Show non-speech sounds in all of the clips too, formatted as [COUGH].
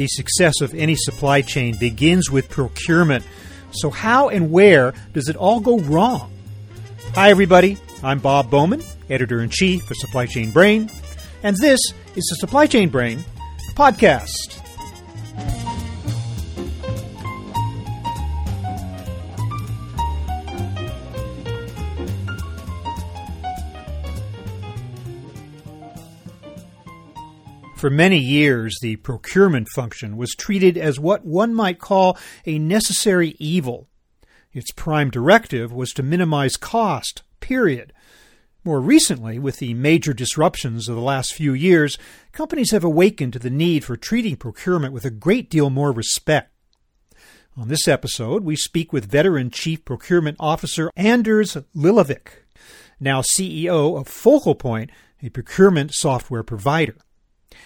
The success of any supply chain begins with procurement. So, how and where does it all go wrong? Hi, everybody. I'm Bob Bowman, editor in chief of Supply Chain Brain, and this is the Supply Chain Brain podcast. For many years, the procurement function was treated as what one might call a necessary evil. Its prime directive was to minimize cost, period. More recently, with the major disruptions of the last few years, companies have awakened to the need for treating procurement with a great deal more respect. On this episode, we speak with veteran Chief Procurement Officer Anders Lillevik, now CEO of Focal Point, a procurement software provider.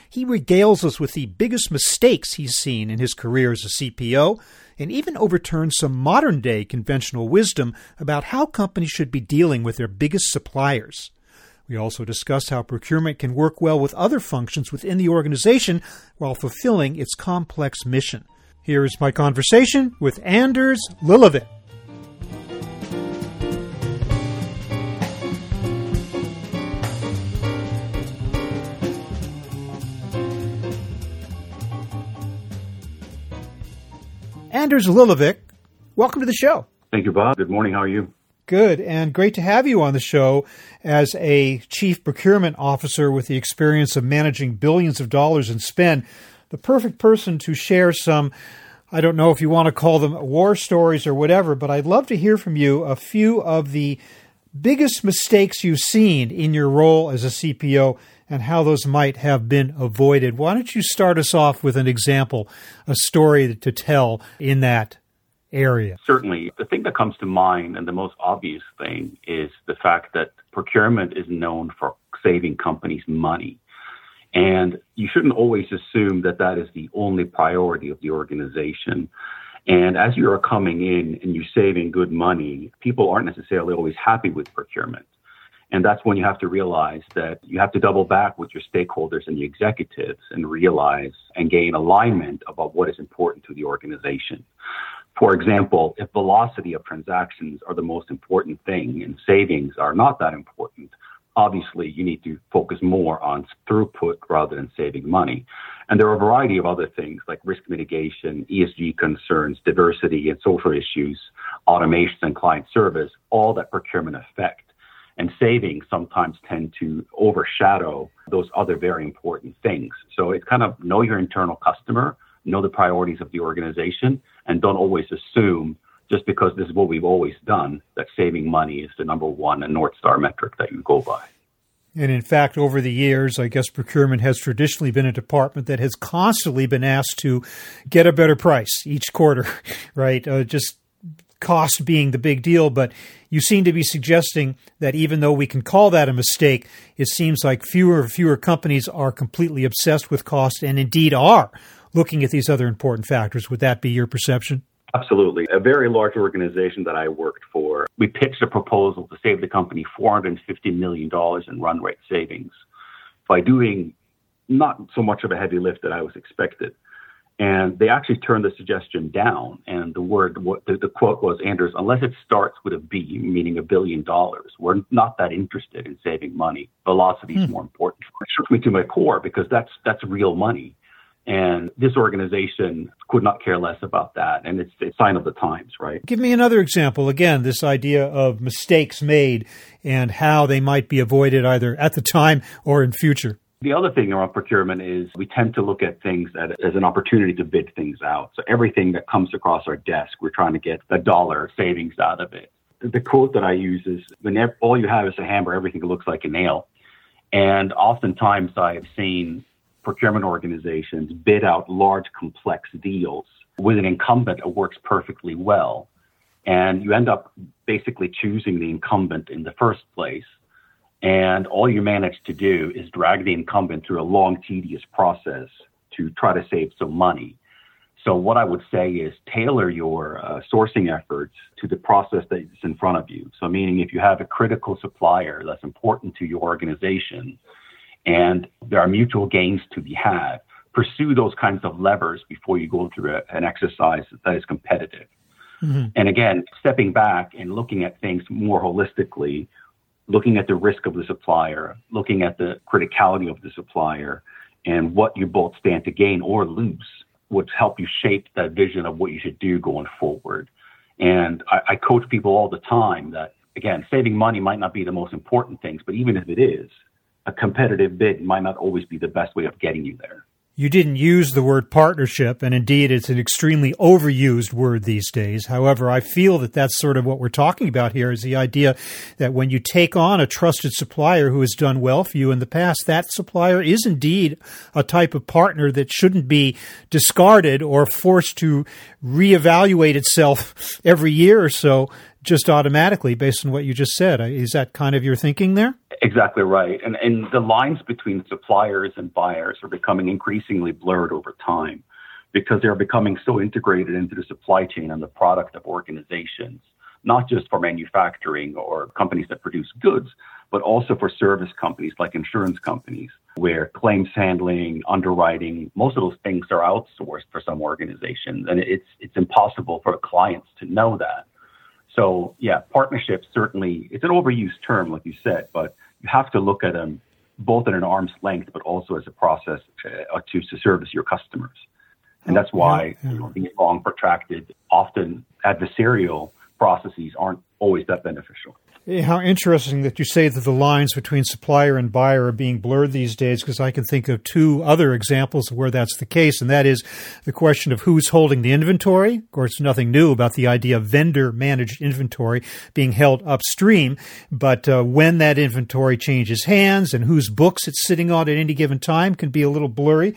He regales us with the biggest mistakes he's seen in his career as a CPO and even overturns some modern day conventional wisdom about how companies should be dealing with their biggest suppliers. We also discuss how procurement can work well with other functions within the organization while fulfilling its complex mission. Here is my conversation with Anders Lillevik. Anders Lillevik, welcome to the show. Thank you, Bob. Good morning. How are you? Good, and great to have you on the show as a chief procurement officer with the experience of managing billions of dollars in spend. The perfect person to share some, I don't know if you want to call them war stories or whatever, but I'd love to hear from you a few of the biggest mistakes you've seen in your role as a CPO and how those might have been avoided. Why don't you start us off with an example, a story to tell in that area? Certainly. The thing that comes to mind and the most obvious thing is the fact that procurement is known for saving companies money. And you shouldn't always assume that that is the only priority of the organization. And as you are coming in and you're saving good money, people aren't necessarily always happy with procurement. And that's when you have to realize that you have to double back with your stakeholders and the executives and realize and gain alignment about what is important to the organization. For example, if velocity of transactions are the most important thing and savings are not that important, obviously you need to focus more on throughput rather than saving money. And there are a variety of other things like risk mitigation, ESG concerns, diversity and social issues, automation and client service, all that procurement affect and savings sometimes tend to overshadow those other very important things. So it's kind of know your internal customer, know the priorities of the organization, and don't always assume just because this is what we've always done that saving money is the number one and North Star metric that you go by. And in fact, over the years, I guess procurement has traditionally been a department that has constantly been asked to get a better price each quarter, [LAUGHS] right? Uh, just cost being the big deal, but you seem to be suggesting that even though we can call that a mistake, it seems like fewer and fewer companies are completely obsessed with cost and indeed are looking at these other important factors. Would that be your perception? Absolutely. A very large organization that I worked for, we pitched a proposal to save the company $450 million in run rate savings by doing not so much of a heavy lift that I was expected. And they actually turned the suggestion down. And the word, what the, the quote was, Anders, unless it starts with a B, meaning a billion dollars, we're not that interested in saving money. Velocity is hmm. more important. It shook me to my core because that's that's real money. And this organization could not care less about that. And it's a sign of the times, right? Give me another example. Again, this idea of mistakes made and how they might be avoided either at the time or in future. The other thing around procurement is we tend to look at things as an opportunity to bid things out. So everything that comes across our desk, we're trying to get a dollar savings out of it. The quote that I use is when all you have is a hammer, everything looks like a nail. And oftentimes I've seen procurement organizations bid out large, complex deals with an incumbent that works perfectly well. And you end up basically choosing the incumbent in the first place and all you manage to do is drag the incumbent through a long, tedious process to try to save some money. So, what I would say is tailor your uh, sourcing efforts to the process that's in front of you. So, meaning if you have a critical supplier that's important to your organization and there are mutual gains to be had, pursue those kinds of levers before you go through a, an exercise that is competitive. Mm-hmm. And again, stepping back and looking at things more holistically, looking at the risk of the supplier, looking at the criticality of the supplier, and what you both stand to gain or lose would help you shape that vision of what you should do going forward. And I, I coach people all the time that, again, saving money might not be the most important things, but even if it is, a competitive bid might not always be the best way of getting you there. You didn't use the word partnership, and indeed it's an extremely overused word these days. However, I feel that that's sort of what we're talking about here is the idea that when you take on a trusted supplier who has done well for you in the past, that supplier is indeed a type of partner that shouldn't be discarded or forced to reevaluate itself [LAUGHS] every year or so just automatically based on what you just said. Uh, is that kind of your thinking there? Exactly right. And, and the lines between suppliers and buyers are becoming increasingly blurred over time because they're becoming so integrated into the supply chain and the product of organizations, not just for manufacturing or companies that produce goods, but also for service companies like insurance companies, where claims handling, underwriting, most of those things are outsourced for some organizations. And it's, it's impossible for clients to know that. So yeah, partnerships certainly it's an overused term, like you said, but you have to look at them both at an arm's length, but also as a process to, uh, to, to service your customers. And that's why yeah, yeah. You know, being long, protracted, often adversarial processes aren't always that beneficial. How interesting that you say that the lines between supplier and buyer are being blurred these days, because I can think of two other examples where that's the case, and that is the question of who's holding the inventory. Of course, nothing new about the idea of vendor managed inventory being held upstream, but uh, when that inventory changes hands and whose books it's sitting on at any given time can be a little blurry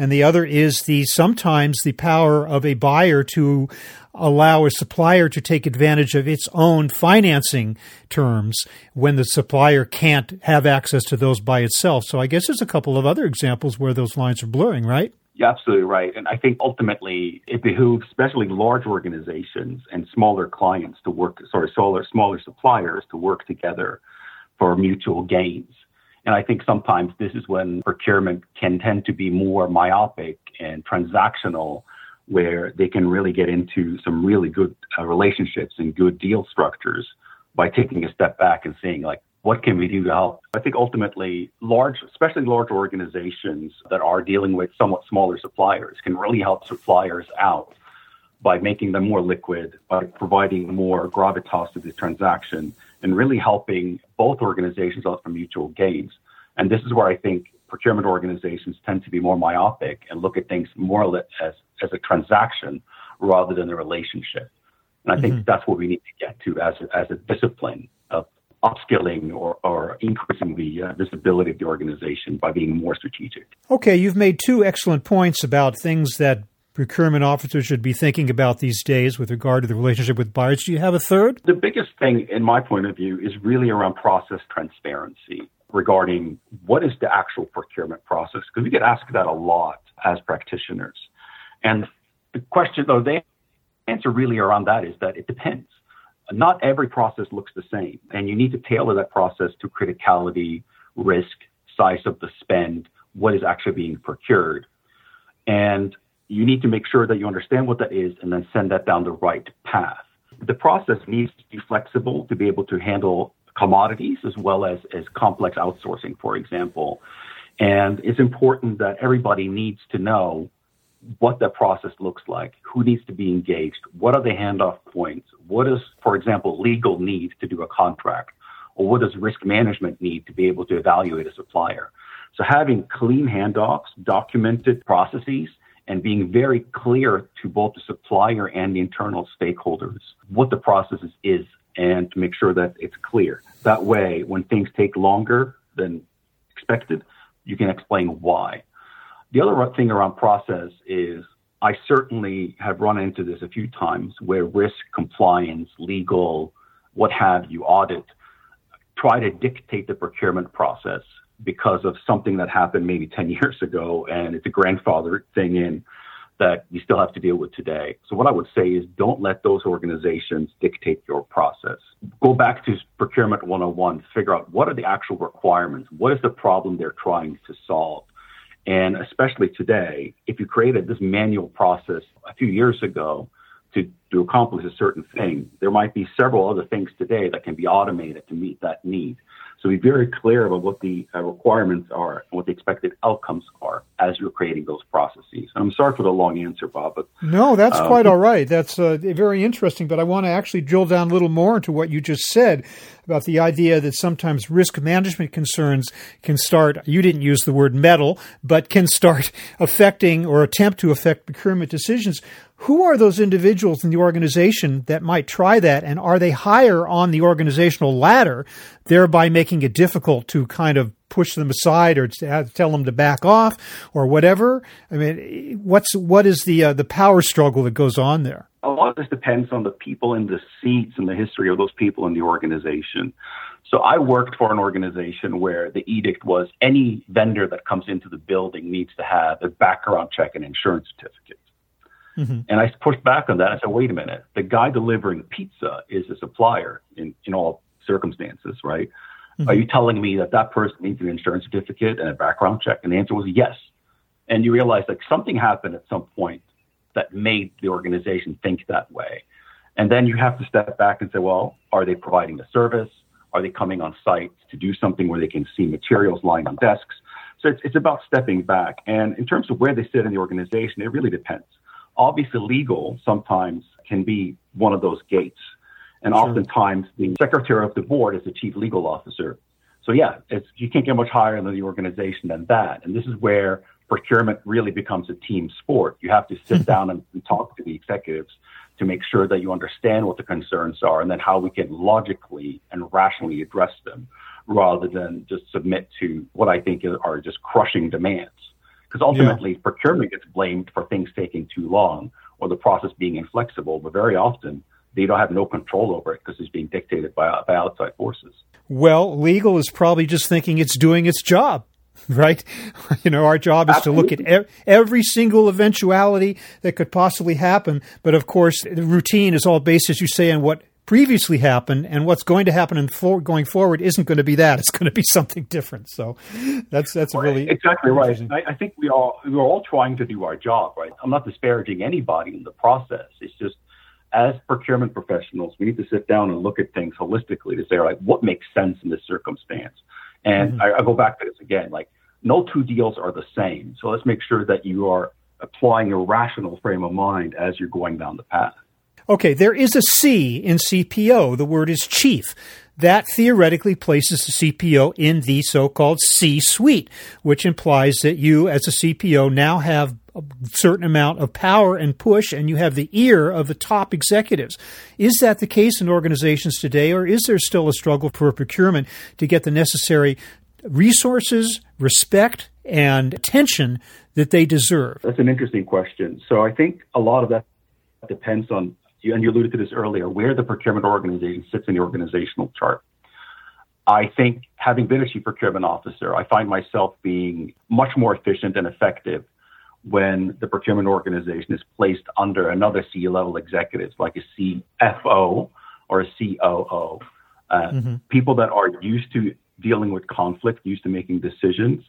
and the other is the sometimes the power of a buyer to allow a supplier to take advantage of its own financing terms when the supplier can't have access to those by itself. So I guess there's a couple of other examples where those lines are blurring, right? You're absolutely right. And I think ultimately it behooves especially large organizations and smaller clients to work, sorry, smaller, smaller suppliers to work together for mutual gains. And I think sometimes this is when procurement can tend to be more myopic and transactional, where they can really get into some really good uh, relationships and good deal structures by taking a step back and saying, like, what can we do to help? I think ultimately, large, especially large organizations that are dealing with somewhat smaller suppliers, can really help suppliers out by making them more liquid, by providing more gravitas to the transaction, and really helping both organizations out for mutual gains. And this is where I think procurement organizations tend to be more myopic and look at things more as, as a transaction rather than a relationship. And I think mm-hmm. that's what we need to get to as a, as a discipline of upskilling or, or increasing the uh, visibility of the organization by being more strategic. Okay, you've made two excellent points about things that procurement officers should be thinking about these days with regard to the relationship with buyers. Do you have a third? The biggest thing, in my point of view, is really around process transparency regarding what is the actual procurement process, because we get asked that a lot as practitioners. And the question, though, the answer really around that is that it depends. Not every process looks the same, and you need to tailor that process to criticality, risk, size of the spend, what is actually being procured. And you need to make sure that you understand what that is and then send that down the right path. The process needs to be flexible to be able to handle commodities as well as, as complex outsourcing, for example. And it's important that everybody needs to know what that process looks like, who needs to be engaged, what are the handoff points, what does, for example, legal need to do a contract, or what does risk management need to be able to evaluate a supplier. So having clean handoffs, documented processes, and being very clear to both the supplier and the internal stakeholders what the process is and to make sure that it's clear. That way, when things take longer than expected, you can explain why. The other thing around process is I certainly have run into this a few times where risk, compliance, legal, what have you, audit, try to dictate the procurement process because of something that happened maybe 10 years ago and it's a grandfather thing in that you still have to deal with today. So what I would say is don't let those organizations dictate your process. Go back to procurement 101, figure out what are the actual requirements? What is the problem they're trying to solve? And especially today, if you created this manual process a few years ago to, to accomplish a certain thing, there might be several other things today that can be automated to meet that need. So be very clear about what the uh, requirements are and what the expected outcomes are as you're creating those processes. And I'm sorry for the long answer, Bob, but no, that's um, quite all right. That's uh, very interesting. But I want to actually drill down a little more into what you just said about the idea that sometimes risk management concerns can start. You didn't use the word meddle, but can start [LAUGHS] affecting or attempt to affect procurement decisions. Who are those individuals in the organization that might try that? And are they higher on the organizational ladder, thereby making it difficult to kind of push them aside or tell them to back off or whatever? I mean, what's, what is the, uh, the power struggle that goes on there? A lot of this depends on the people in the seats and the history of those people in the organization. So I worked for an organization where the edict was any vendor that comes into the building needs to have a background check and insurance certificate. Mm-hmm. And I pushed back on that. I said, wait a minute. The guy delivering pizza is a supplier in, in all circumstances, right? Mm-hmm. Are you telling me that that person needs an insurance certificate and a background check? And the answer was yes. And you realize like something happened at some point that made the organization think that way. And then you have to step back and say, well, are they providing a service? Are they coming on site to do something where they can see materials lying on desks? So it's, it's about stepping back. And in terms of where they sit in the organization, it really depends. Obviously, legal sometimes can be one of those gates. And sure. oftentimes, the secretary of the board is the chief legal officer. So, yeah, you can't get much higher in the organization than that. And this is where procurement really becomes a team sport. You have to sit mm-hmm. down and, and talk to the executives to make sure that you understand what the concerns are and then how we can logically and rationally address them rather than just submit to what I think are just crushing demands. Because ultimately, yeah. procurement gets blamed for things taking too long or the process being inflexible, but very often they don't have no control over it because it's being dictated by, by outside forces. Well, legal is probably just thinking it's doing its job [LAUGHS] right? [LAUGHS] You know, our job is Absolutely. to look at every single eventuality that could possibly happen. But of course, the routine is all based, as you say, on what previously happened, and what's going to happen and for, going forward isn't going to be that. It's going to be [LAUGHS] something different. So that's that's really exactly right. I, I, think we all we're all trying to do our job, right? I'm not disparaging anybody in the process. It's just as procurement professionals, we need to sit down and look at things holistically to say, like, what makes sense in this circumstance. And mm-hmm. I, I go back to this again, like no two deals are the same. So let's make sure that you are applying a rational frame of mind as you're going down the path. Okay, there is a C in CPO. The word is chief. That theoretically places the CPO in the so called C suite, which implies that you, as a CPO, now have a certain amount of power and push, and you have the ear of the top executives. Is that the case in organizations today, or is there still a struggle for procurement to get the necessary resources, respect, and attention that they deserve? That's an interesting question. So I think a lot of that depends on and you alluded to this earlier, where the procurement organization sits in the organizational chart. I think having been a chief procurement officer, I find myself being much more efficient and effective when the procurement organization is placed under another C level executive, like a CFO or a COO. Uh, mm-hmm. People that are used to dealing with conflict, used to making decisions,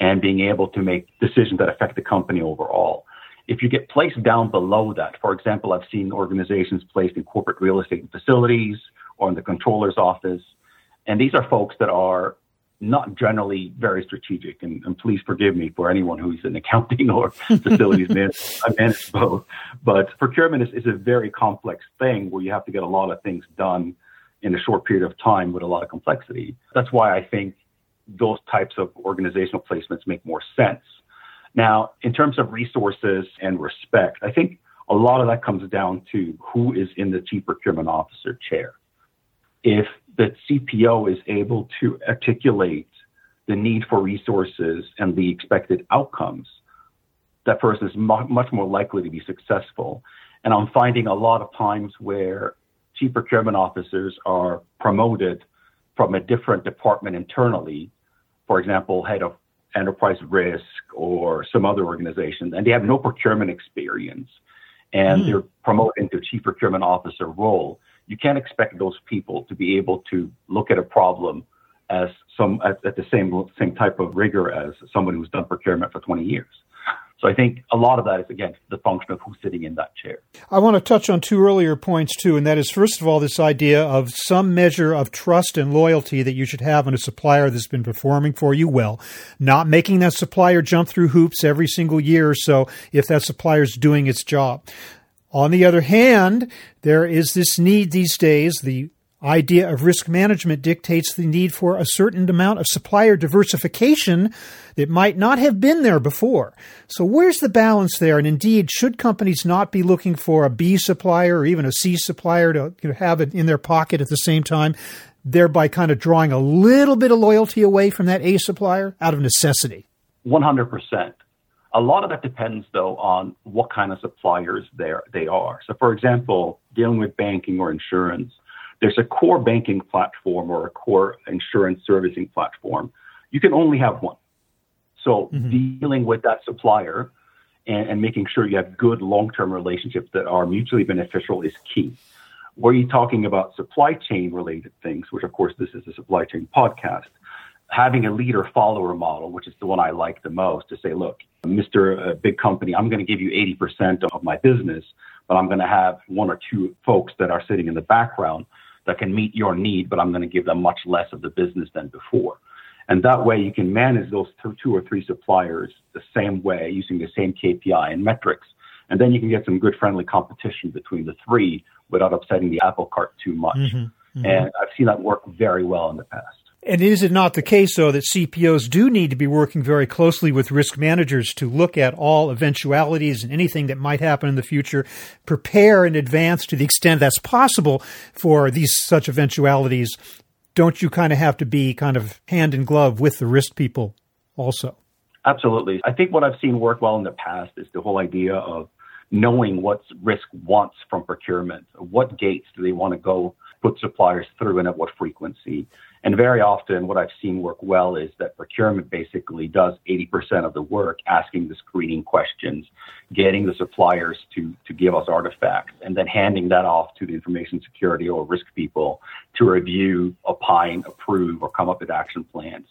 and being able to make decisions that affect the company overall. If you get placed down below that, for example, I've seen organizations placed in corporate real estate facilities or in the controller's office, and these are folks that are not generally very strategic. And, and please forgive me for anyone who's in accounting [LAUGHS] or facilities management. I manage both. But procurement is, is a very complex thing where you have to get a lot of things done in a short period of time with a lot of complexity. That's why I think those types of organizational placements make more sense now, in terms of resources and respect, I think a lot of that comes down to who is in the chief procurement officer chair. If the CPO is able to articulate the need for resources and the expected outcomes, that person is much more likely to be successful. And I'm finding a lot of times where chief procurement officers are promoted from a different department internally, for example, head of enterprise risk or some other organization, and they have no procurement experience, and mm. they're promoted into chief procurement officer role, you can't expect those people to be able to look at a problem as some at, at the same same type of rigor as someone who's done procurement for 20 years. So I think a lot of that is, again, the function of who's sitting in that chair. I want to touch on two earlier points, too, and that is, first of all, this idea of some measure of trust and loyalty that you should have in a supplier that's been performing for you well, not making that supplier jump through hoops every single year or so if that supplier is doing its job. On the other hand, there is this need these days, the idea of risk management dictates the need for a certain amount of supplier diversification that might not have been there before. So where's the balance there? And indeed, should companies not be looking for a B supplier or even a C supplier to you know, have it in their pocket at the same time, thereby kind of drawing a little bit of loyalty away from that A supplier out of necessity? 100%. A lot of that depends, though, on what kind of suppliers they are. So, for example, dealing with banking or insurance, there's a core banking platform or a core insurance servicing platform. You can only have one. So mm-hmm. dealing with that supplier and, and, making sure you have good long-term relationships that are mutually beneficial is key. Were you talking about supply chain related things, which of course this is a supply chain podcast, having a leader follower model, which is the one I like the most, to say, look, Mr. Uh, big company, I'm going to give you 80% of my business, but I'm going to have one or two folks that are sitting in the background that can meet your need, but I'm going to give them much less of the business than before. And that way you can manage those two or three suppliers the same way using the same KPI and metrics. And then you can get some good friendly competition between the three without upsetting the apple cart too much. Mm-hmm, mm-hmm. And I've seen that work very well in the past. And is it not the case, though, that CPOs do need to be working very closely with risk managers to look at all eventualities and anything that might happen in the future, prepare in advance to the extent that's possible for these such eventualities? Don't you kind of have to be kind of hand in glove with the risk people also? Absolutely. I think what I've seen work well in the past is the whole idea of knowing what risk wants from procurement. What gates do they want to go put suppliers through and at what frequency? And very often, what I've seen work well is that procurement basically does 80% of the work, asking the screening questions, getting the suppliers to, to give us artifacts, and then handing that off to the information security or risk people to review, opine, approve, or come up with action plans.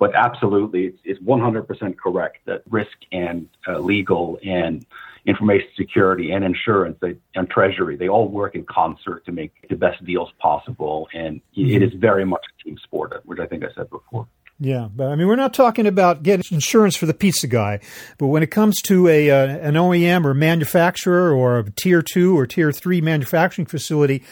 But absolutely, it's, it's 100% correct that risk and uh, legal and information security and insurance they, and treasury, they all work in concert to make the best deals possible. And mm-hmm. it is very much a team sport, which I think I said before. Yeah, but I mean, we're not talking about getting insurance for the pizza guy, but when it comes to a uh, an OEM or manufacturer or a tier two or tier three manufacturing facility,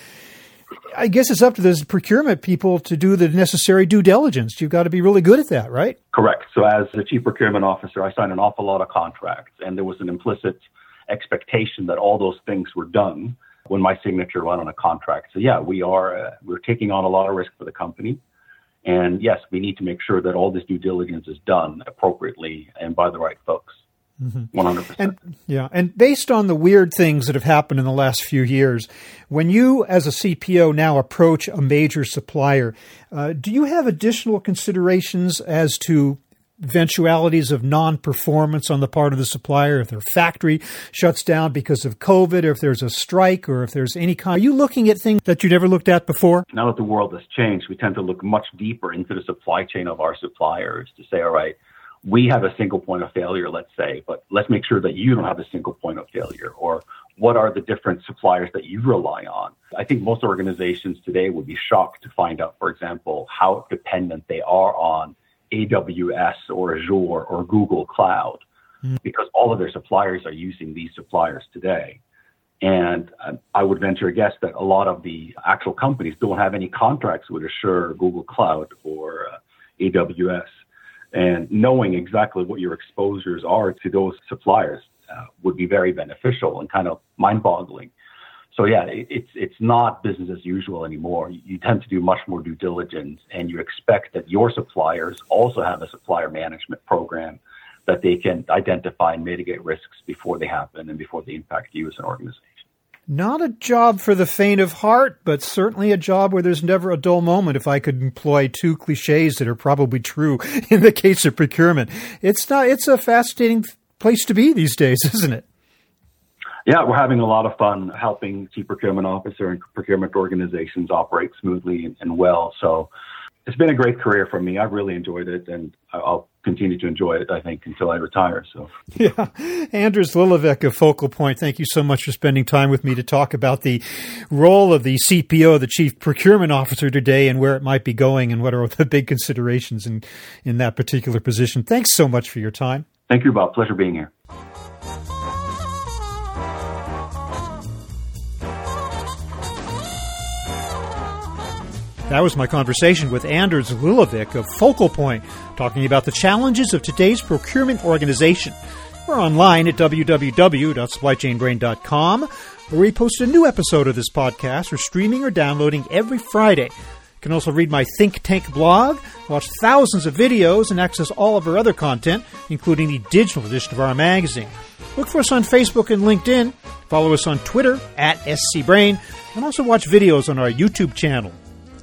I guess it's up to those procurement people to do the necessary due diligence. You've got to be really good at that, right? Correct. So, as the chief procurement officer, I signed an awful lot of contracts, and there was an implicit expectation that all those things were done when my signature went on a contract. So yeah, we are uh, we're taking on a lot of risk for the company, and yes, we need to make sure that all this due diligence is done appropriately and by the right folks. Mm-hmm. 100%. And, yeah. And based on the weird things that have happened in the last few years, when you, as a CPO, now approach a major supplier, uh, do you have additional considerations as to eventualities of non-performance on the part of the supplier, if their factory shuts down because of COVID, or if there's a strike, or if there's any kind. Are you looking at things that you never looked at before? Now that the world has changed, we tend to look much deeper into the supply chain of our suppliers to say, all right, we have a single point of failure, let's say, but let's make sure that you don't have a single point of failure, or what are the different suppliers that you rely on? I think most organizations today would be shocked to find out, for example, how dependent they are on AWS or Azure or Google Cloud mm. because all of their suppliers are using these suppliers today. And I would venture a guess that a lot of the actual companies don't have any contracts with Azure, Google Cloud, or uh, AWS. And knowing exactly what your exposures are to those suppliers uh, would be very beneficial and kind of mind boggling so yeah, it's it's not business as usual anymore. You tend to do much more due diligence, and you expect that your suppliers also have a supplier management program that they can identify and mitigate risks before they happen and before they impact you as an organization. Not a job for the faint of heart, but certainly a job where there's never a dull moment. If I could employ two cliches that are probably true [LAUGHS] in the case of procurement, it's not. It's a fascinating place to be these days, [LAUGHS] isn't it? Yeah, we're having a lot of fun helping chief procurement officer and procurement organizations operate smoothly and, well. So it's been a great career for me. I've really enjoyed it, and I'll continue to enjoy it. I think until I retire. So, [LAUGHS] yeah, Anders Lillevik of Focal Point. Thank you so much for spending time with me to talk about the role of the CPO, the Chief Procurement Officer, today, and where it might be going, and what are the big considerations in in that particular position. Thanks so much for your time. Thank you, Bob. Pleasure being here. That was my conversation with Anders Lillevik of Focal Point, talking about the challenges of today's procurement organization. We're online at www.supplychainbrain.com, where we post a new episode of this podcast for streaming or downloading every Friday. You can also read my Think Tank blog, watch thousands of videos, and access all of our other content, including the digital edition of our magazine. Look for us on Facebook and LinkedIn. Follow us on Twitter at SCBrain, and also watch videos on our YouTube channel.